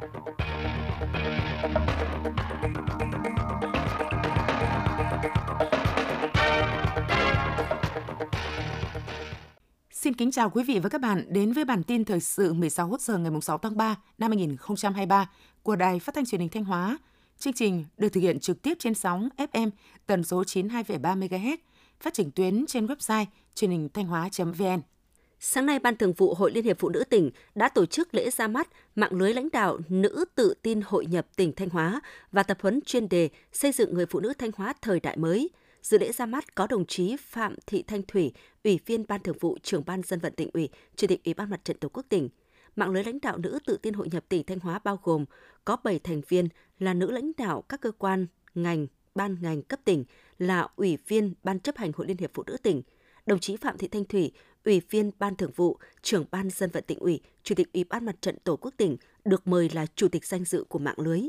Xin kính chào quý vị và các bạn đến với bản tin thời sự 16 giờ ngày 6 tháng 3 năm 2023 của Đài Phát thanh Truyền hình Thanh Hóa. Chương trình được thực hiện trực tiếp trên sóng FM tần số 92,3 MHz, phát triển tuyến trên website truyền hình thanh hóa.vn. Sáng nay, Ban Thường vụ Hội Liên hiệp Phụ nữ tỉnh đã tổ chức lễ ra mắt mạng lưới lãnh đạo nữ tự tin hội nhập tỉnh Thanh Hóa và tập huấn chuyên đề xây dựng người phụ nữ Thanh Hóa thời đại mới. Dự lễ ra mắt có đồng chí Phạm Thị Thanh Thủy, Ủy viên Ban Thường vụ, trưởng Ban Dân vận tỉnh ủy, Chủ tịch Ủy ban Mặt trận Tổ quốc tỉnh. Mạng lưới lãnh đạo nữ tự tin hội nhập tỉnh Thanh Hóa bao gồm có 7 thành viên là nữ lãnh đạo các cơ quan, ngành, ban ngành cấp tỉnh, là Ủy viên Ban chấp hành Hội Liên hiệp Phụ nữ tỉnh, đồng chí Phạm Thị Thanh Thủy, Ủy viên Ban Thường vụ, trưởng Ban Dân vận tỉnh ủy, Chủ tịch Ủy ban Mặt trận Tổ quốc tỉnh được mời là chủ tịch danh dự của mạng lưới.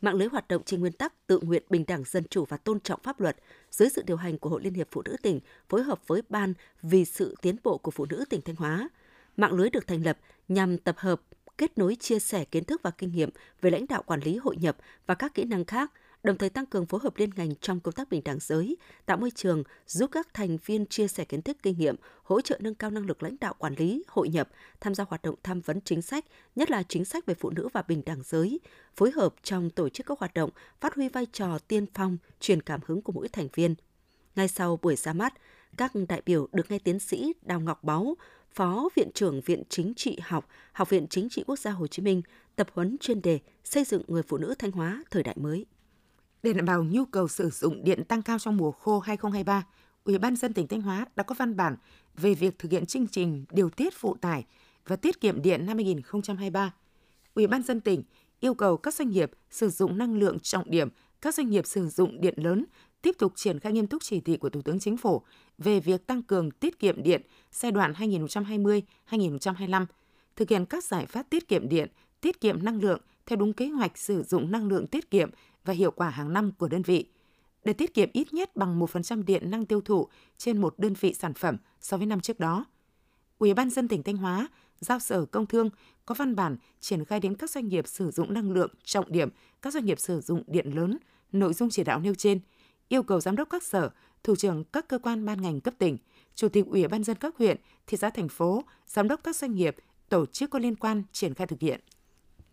Mạng lưới hoạt động trên nguyên tắc tự nguyện, bình đẳng, dân chủ và tôn trọng pháp luật dưới sự điều hành của Hội Liên hiệp Phụ nữ tỉnh phối hợp với Ban vì sự tiến bộ của phụ nữ tỉnh Thanh Hóa. Mạng lưới được thành lập nhằm tập hợp, kết nối chia sẻ kiến thức và kinh nghiệm về lãnh đạo quản lý hội nhập và các kỹ năng khác đồng thời tăng cường phối hợp liên ngành trong công tác bình đẳng giới, tạo môi trường giúp các thành viên chia sẻ kiến thức kinh nghiệm, hỗ trợ nâng cao năng lực lãnh đạo quản lý, hội nhập, tham gia hoạt động tham vấn chính sách, nhất là chính sách về phụ nữ và bình đẳng giới, phối hợp trong tổ chức các hoạt động, phát huy vai trò tiên phong, truyền cảm hứng của mỗi thành viên. Ngay sau buổi ra mắt, các đại biểu được nghe tiến sĩ Đào Ngọc Báu, Phó Viện trưởng Viện Chính trị học, Học viện Chính trị Quốc gia Hồ Chí Minh, tập huấn chuyên đề xây dựng người phụ nữ Thanh Hóa thời đại mới. Để đảm bảo nhu cầu sử dụng điện tăng cao trong mùa khô 2023, Ủy ban dân tỉnh Thanh Hóa đã có văn bản về việc thực hiện chương trình điều tiết phụ tải và tiết kiệm điện năm 2023. Ủy ban dân tỉnh yêu cầu các doanh nghiệp sử dụng năng lượng trọng điểm, các doanh nghiệp sử dụng điện lớn tiếp tục triển khai nghiêm túc chỉ thị của Thủ tướng Chính phủ về việc tăng cường tiết kiệm điện giai đoạn 2020-2025, thực hiện các giải pháp tiết kiệm điện, tiết kiệm năng lượng theo đúng kế hoạch sử dụng năng lượng tiết kiệm và hiệu quả hàng năm của đơn vị để tiết kiệm ít nhất bằng 1% điện năng tiêu thụ trên một đơn vị sản phẩm so với năm trước đó. Ủy ban dân tỉnh Thanh Hóa giao Sở Công Thương có văn bản triển khai đến các doanh nghiệp sử dụng năng lượng trọng điểm, các doanh nghiệp sử dụng điện lớn, nội dung chỉ đạo nêu trên, yêu cầu giám đốc các sở, thủ trưởng các cơ quan ban ngành cấp tỉnh, chủ tịch Ủy ban dân các huyện, thị xã thành phố, giám đốc các doanh nghiệp, tổ chức có liên quan triển khai thực hiện.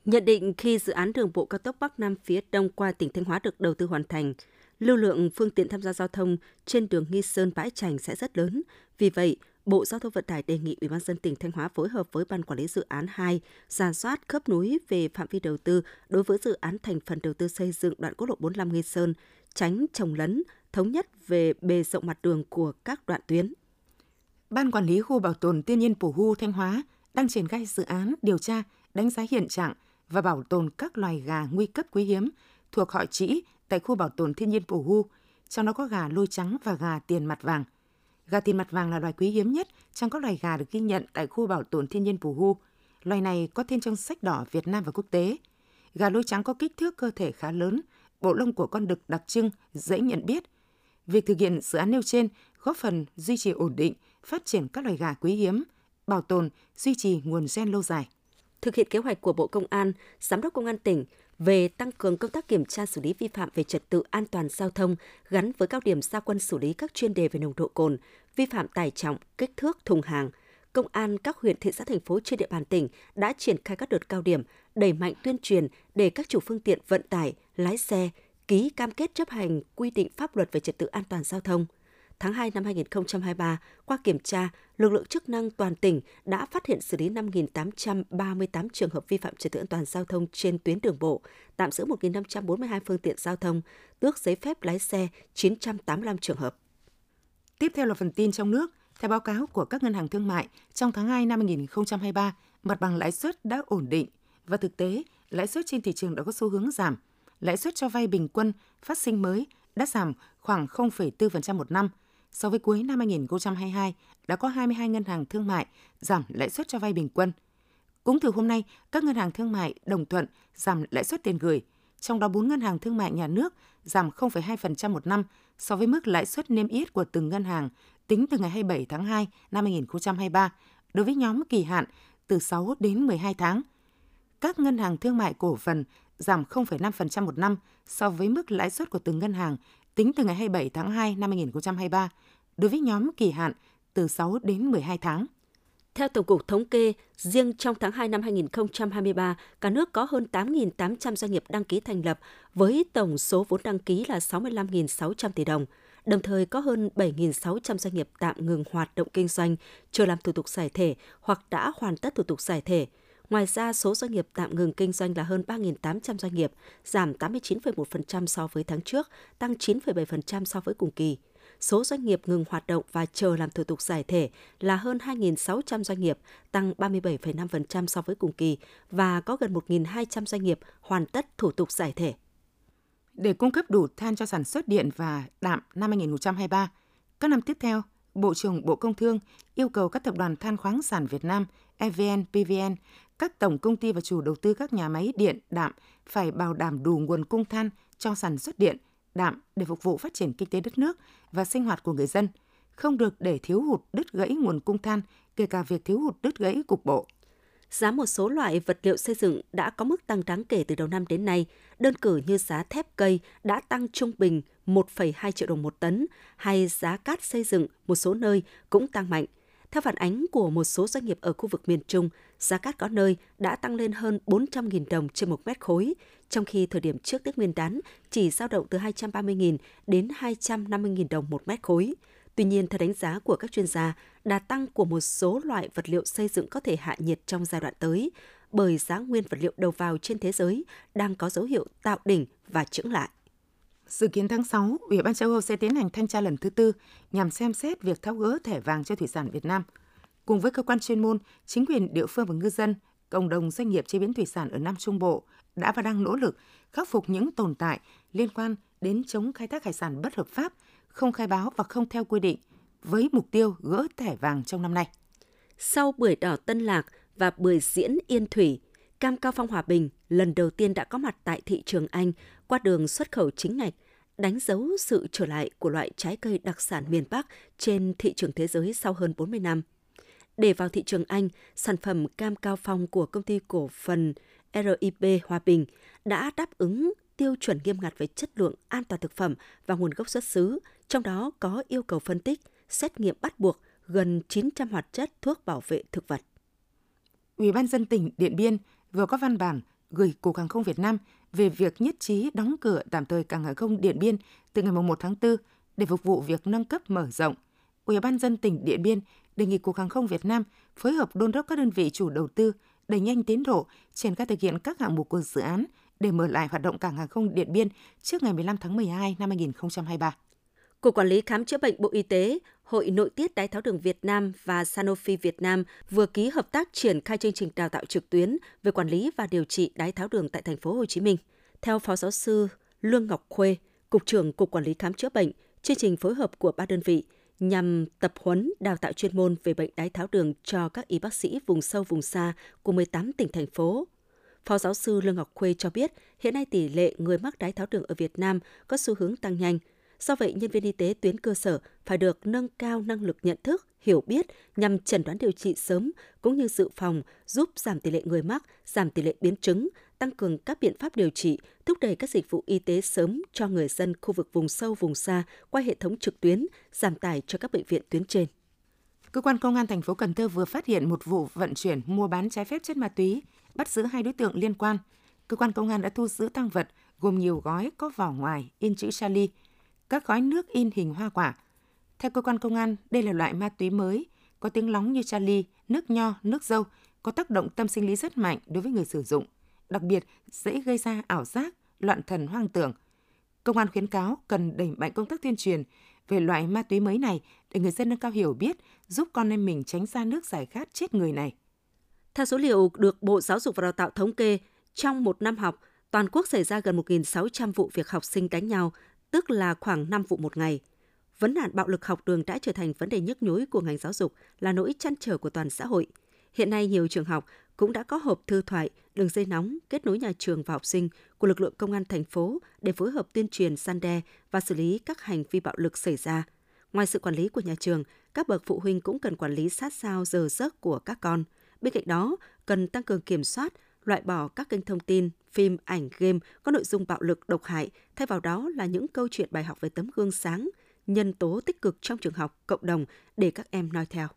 Nhận định khi dự án đường bộ cao tốc Bắc Nam phía Đông qua tỉnh Thanh Hóa được đầu tư hoàn thành, lưu lượng phương tiện tham gia giao thông trên đường Nghi Sơn Bãi Trành sẽ rất lớn. Vì vậy, Bộ Giao thông Vận tải đề nghị Ủy ban dân tỉnh Thanh Hóa phối hợp với Ban Quản lý Dự án 2 giả soát khớp núi về phạm vi đầu tư đối với dự án thành phần đầu tư xây dựng đoạn quốc lộ 45 Nghi Sơn, tránh trồng lấn, thống nhất về bề rộng mặt đường của các đoạn tuyến. Ban Quản lý Khu Bảo tồn Thiên nhiên Pù Hu Thanh Hóa đang triển khai dự án điều tra, đánh giá hiện trạng, và bảo tồn các loài gà nguy cấp quý hiếm thuộc họ trĩ tại khu bảo tồn thiên nhiên Pù Hu, trong đó có gà lôi trắng và gà tiền mặt vàng. Gà tiền mặt vàng là loài quý hiếm nhất trong các loài gà được ghi nhận tại khu bảo tồn thiên nhiên Pù Hu. Loài này có tên trong sách đỏ Việt Nam và quốc tế. Gà lôi trắng có kích thước cơ thể khá lớn, bộ lông của con đực đặc trưng, dễ nhận biết. Việc thực hiện dự án nêu trên góp phần duy trì ổn định, phát triển các loài gà quý hiếm, bảo tồn, duy trì nguồn gen lâu dài thực hiện kế hoạch của Bộ Công an, Giám đốc Công an tỉnh về tăng cường công tác kiểm tra xử lý vi phạm về trật tự an toàn giao thông gắn với cao điểm gia quân xử lý các chuyên đề về nồng độ cồn, vi phạm tải trọng, kích thước thùng hàng. Công an các huyện thị xã thành phố trên địa bàn tỉnh đã triển khai các đợt cao điểm, đẩy mạnh tuyên truyền để các chủ phương tiện vận tải, lái xe ký cam kết chấp hành quy định pháp luật về trật tự an toàn giao thông – tháng 2 năm 2023, qua kiểm tra, lực lượng chức năng toàn tỉnh đã phát hiện xử lý 5.838 trường hợp vi phạm trật tự an toàn giao thông trên tuyến đường bộ, tạm giữ 1.542 phương tiện giao thông, tước giấy phép lái xe 985 trường hợp. Tiếp theo là phần tin trong nước. Theo báo cáo của các ngân hàng thương mại, trong tháng 2 năm 2023, mặt bằng lãi suất đã ổn định và thực tế, lãi suất trên thị trường đã có xu hướng giảm. Lãi suất cho vay bình quân phát sinh mới đã giảm khoảng 0,4% một năm – so với cuối năm 2022 đã có 22 ngân hàng thương mại giảm lãi suất cho vay bình quân. Cũng từ hôm nay, các ngân hàng thương mại đồng thuận giảm lãi suất tiền gửi, trong đó 4 ngân hàng thương mại nhà nước giảm 0,2% một năm so với mức lãi suất niêm yết của từng ngân hàng tính từ ngày 27 tháng 2 năm 2023 đối với nhóm kỳ hạn từ 6 đến 12 tháng. các ngân hàng thương mại cổ phần giảm 0,5% một năm so với mức lãi suất của từng ngân hàng tính từ ngày 27 tháng 2 năm 2023 đối với nhóm kỳ hạn từ 6 đến 12 tháng. Theo Tổng cục Thống kê, riêng trong tháng 2 năm 2023, cả nước có hơn 8.800 doanh nghiệp đăng ký thành lập với tổng số vốn đăng ký là 65.600 tỷ đồng. Đồng thời có hơn 7.600 doanh nghiệp tạm ngừng hoạt động kinh doanh, chưa làm thủ tục giải thể hoặc đã hoàn tất thủ tục giải thể. Ngoài ra, số doanh nghiệp tạm ngừng kinh doanh là hơn 3.800 doanh nghiệp, giảm 89,1% so với tháng trước, tăng 9,7% so với cùng kỳ số doanh nghiệp ngừng hoạt động và chờ làm thủ tục giải thể là hơn 2.600 doanh nghiệp, tăng 37,5% so với cùng kỳ và có gần 1.200 doanh nghiệp hoàn tất thủ tục giải thể. Để cung cấp đủ than cho sản xuất điện và đạm năm 2023, các năm tiếp theo, Bộ trưởng Bộ Công Thương yêu cầu các tập đoàn than khoáng sản Việt Nam, EVN, PVN, các tổng công ty và chủ đầu tư các nhà máy điện, đạm phải bảo đảm đủ nguồn cung than cho sản xuất điện – đạm để phục vụ phát triển kinh tế đất nước và sinh hoạt của người dân, không được để thiếu hụt đứt gãy nguồn cung than, kể cả việc thiếu hụt đứt gãy cục bộ. Giá một số loại vật liệu xây dựng đã có mức tăng đáng kể từ đầu năm đến nay, đơn cử như giá thép cây đã tăng trung bình 1,2 triệu đồng một tấn, hay giá cát xây dựng một số nơi cũng tăng mạnh. Theo phản ánh của một số doanh nghiệp ở khu vực miền Trung, giá cát có nơi đã tăng lên hơn 400.000 đồng trên một mét khối, trong khi thời điểm trước Tết Nguyên đán chỉ dao động từ 230.000 đến 250.000 đồng một mét khối. Tuy nhiên, theo đánh giá của các chuyên gia, đà tăng của một số loại vật liệu xây dựng có thể hạ nhiệt trong giai đoạn tới, bởi giá nguyên vật liệu đầu vào trên thế giới đang có dấu hiệu tạo đỉnh và chững lại. Dự kiến tháng 6, Ủy ban châu Âu sẽ tiến hành thanh tra lần thứ tư nhằm xem xét việc tháo gỡ thẻ vàng cho thủy sản Việt Nam. Cùng với cơ quan chuyên môn, chính quyền địa phương và ngư dân, cộng đồng doanh nghiệp chế biến thủy sản ở Nam Trung Bộ đã và đang nỗ lực khắc phục những tồn tại liên quan đến chống khai thác hải sản bất hợp pháp, không khai báo và không theo quy định, với mục tiêu gỡ thẻ vàng trong năm nay. Sau bưởi đỏ Tân Lạc và bưởi diễn Yên Thủy, cam cao phong Hòa Bình lần đầu tiên đã có mặt tại thị trường Anh qua đường xuất khẩu chính ngạch, đánh dấu sự trở lại của loại trái cây đặc sản miền Bắc trên thị trường thế giới sau hơn 40 năm. Để vào thị trường Anh, sản phẩm cam cao phong của công ty cổ phần RIP Hòa Bình đã đáp ứng tiêu chuẩn nghiêm ngặt về chất lượng an toàn thực phẩm và nguồn gốc xuất xứ, trong đó có yêu cầu phân tích, xét nghiệm bắt buộc gần 900 hoạt chất thuốc bảo vệ thực vật. Ủy ban dân tỉnh Điện Biên vừa có văn bản gửi Cục Hàng không Việt Nam về việc nhất trí đóng cửa tạm thời cảng hàng không Điện Biên từ ngày 1 tháng 4 để phục vụ việc nâng cấp mở rộng. Ủy ban dân tỉnh Điện Biên đề nghị Cục Hàng không Việt Nam phối hợp đôn đốc các đơn vị chủ đầu tư đẩy nhanh tiến độ triển khai thực hiện các hạng mục của dự án để mở lại hoạt động cảng hàng không Điện Biên trước ngày 15 tháng 12 năm 2023. Cục Quản lý Khám chữa bệnh Bộ Y tế, Hội Nội tiết Đái tháo đường Việt Nam và Sanofi Việt Nam vừa ký hợp tác triển khai chương trình đào tạo trực tuyến về quản lý và điều trị đái tháo đường tại thành phố Hồ Chí Minh. Theo Phó giáo sư Lương Ngọc Khuê, Cục trưởng Cục Quản lý Khám chữa bệnh, chương trình phối hợp của ba đơn vị nhằm tập huấn đào tạo chuyên môn về bệnh đái tháo đường cho các y bác sĩ vùng sâu vùng xa của 18 tỉnh thành phố. Phó giáo sư Lương Ngọc Khuê cho biết, hiện nay tỷ lệ người mắc đái tháo đường ở Việt Nam có xu hướng tăng nhanh. Do vậy, nhân viên y tế tuyến cơ sở phải được nâng cao năng lực nhận thức, hiểu biết nhằm chẩn đoán điều trị sớm cũng như dự phòng, giúp giảm tỷ lệ người mắc, giảm tỷ lệ biến chứng, tăng cường các biện pháp điều trị, thúc đẩy các dịch vụ y tế sớm cho người dân khu vực vùng sâu vùng xa qua hệ thống trực tuyến, giảm tải cho các bệnh viện tuyến trên. Cơ quan công an thành phố Cần Thơ vừa phát hiện một vụ vận chuyển mua bán trái phép chất ma túy, bắt giữ hai đối tượng liên quan. Cơ quan công an đã thu giữ tăng vật gồm nhiều gói có vỏ ngoài in chữ Charlie, các gói nước in hình hoa quả. Theo cơ quan công an, đây là loại ma túy mới, có tiếng lóng như Charlie, nước nho, nước dâu, có tác động tâm sinh lý rất mạnh đối với người sử dụng đặc biệt dễ gây ra ảo giác, loạn thần hoang tưởng. Công an khuyến cáo cần đẩy mạnh công tác tuyên truyền về loại ma túy mới này để người dân nâng cao hiểu biết, giúp con em mình tránh xa nước giải khát chết người này. Theo số liệu được Bộ Giáo dục và Đào tạo thống kê, trong một năm học, toàn quốc xảy ra gần 1.600 vụ việc học sinh đánh nhau, tức là khoảng 5 vụ một ngày. Vấn nạn bạo lực học đường đã trở thành vấn đề nhức nhối của ngành giáo dục, là nỗi chăn trở của toàn xã hội. Hiện nay nhiều trường học cũng đã có hộp thư thoại, đường dây nóng kết nối nhà trường và học sinh của lực lượng công an thành phố để phối hợp tuyên truyền gian đe và xử lý các hành vi bạo lực xảy ra. Ngoài sự quản lý của nhà trường, các bậc phụ huynh cũng cần quản lý sát sao giờ giấc của các con. Bên cạnh đó, cần tăng cường kiểm soát loại bỏ các kênh thông tin, phim, ảnh, game có nội dung bạo lực, độc hại, thay vào đó là những câu chuyện bài học về tấm gương sáng, nhân tố tích cực trong trường học, cộng đồng để các em noi theo.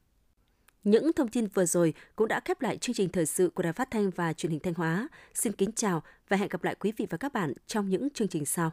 Những thông tin vừa rồi cũng đã khép lại chương trình thời sự của Đài Phát thanh và Truyền hình Thanh Hóa. Xin kính chào và hẹn gặp lại quý vị và các bạn trong những chương trình sau.